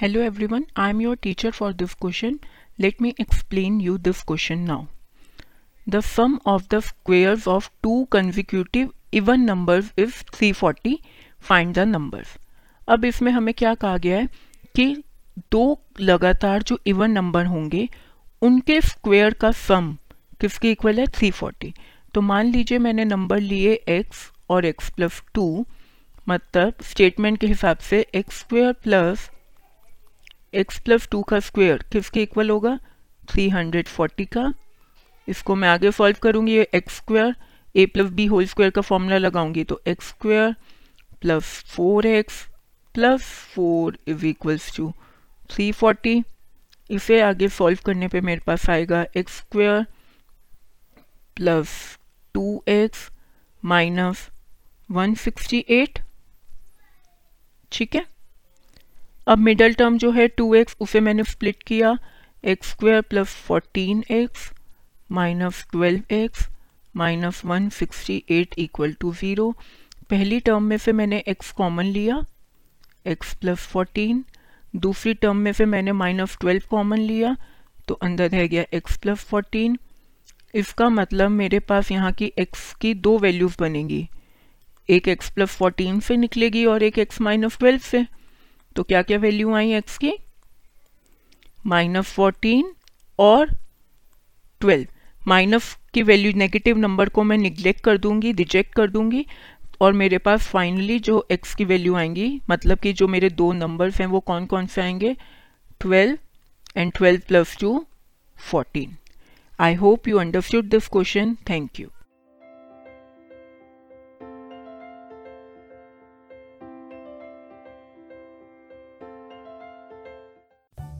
Hello everyone I am your teacher for this question let me explain you this question now the sum of the square of two consecutive even numbers is three forty find the numbers अब इसमें हमें क्या कहा गया है कि दो लगातार जो इवन नंबर होंगे, उनके स्क्वेयर का सम किसके इक्वल है? थ्री फोर्टी तो मान लीजिए मैंने नंबर लिए एक्स और एक्स प्लस टू मतलब स्टेटमेंट के हिसाब से x square plus x plus two का स्क्वेयर किसके इक्वल होगा? 340 का। इसको मैं आगे सॉल्व करूँगी, ये x square, a plus b whole square का फॉर्मूला लगाऊँगी तो x square plus four x plus four is equals to three forty. इसे आगे सॉल्व करने पे मेरे पास आएगा x square plus two x minus one sixty eight. ठीक है? अब मिडल टर्म जो है टू एक्स उसे मैंने स्प्लिट किया। X square plus fourteen x minus twelve x minus one sixty eight equal to zero पहली टर्म में से मैंने एक्स कॉमन लिया। एक्स प्लस फोर्टीन दूसरी टर्म में से मैंने माइनस ट्वेल्व कॉमन लिया। तो अंदर रह गया एक्स प्लस फोर्टीन इसका मतलब मेरे पास यहाँ की एक्स की दो वैल्यूज़ बनेंगी। एक एक्स प्लस फोर्टीन से निकलेगी और एक एक्स माइनस ट्वेल्व से। तो क्या क्या वैल्यू आई एक्स की? माइनस फोर्टीन और ट्वेल्व माइनस की वैल्यू नेगेटिव नंबर को मैं निग्लेक्ट कर दूँगी रिजेक्ट कर दूँगी और मेरे पास फाइनली जो एक्स की वैल्यू आएँगी मतलब कि जो मेरे दो नंबर्स हैं वो कौन कौन से आएँगे? Twelve and twelve plus two fourteen I hope you understood this question thank you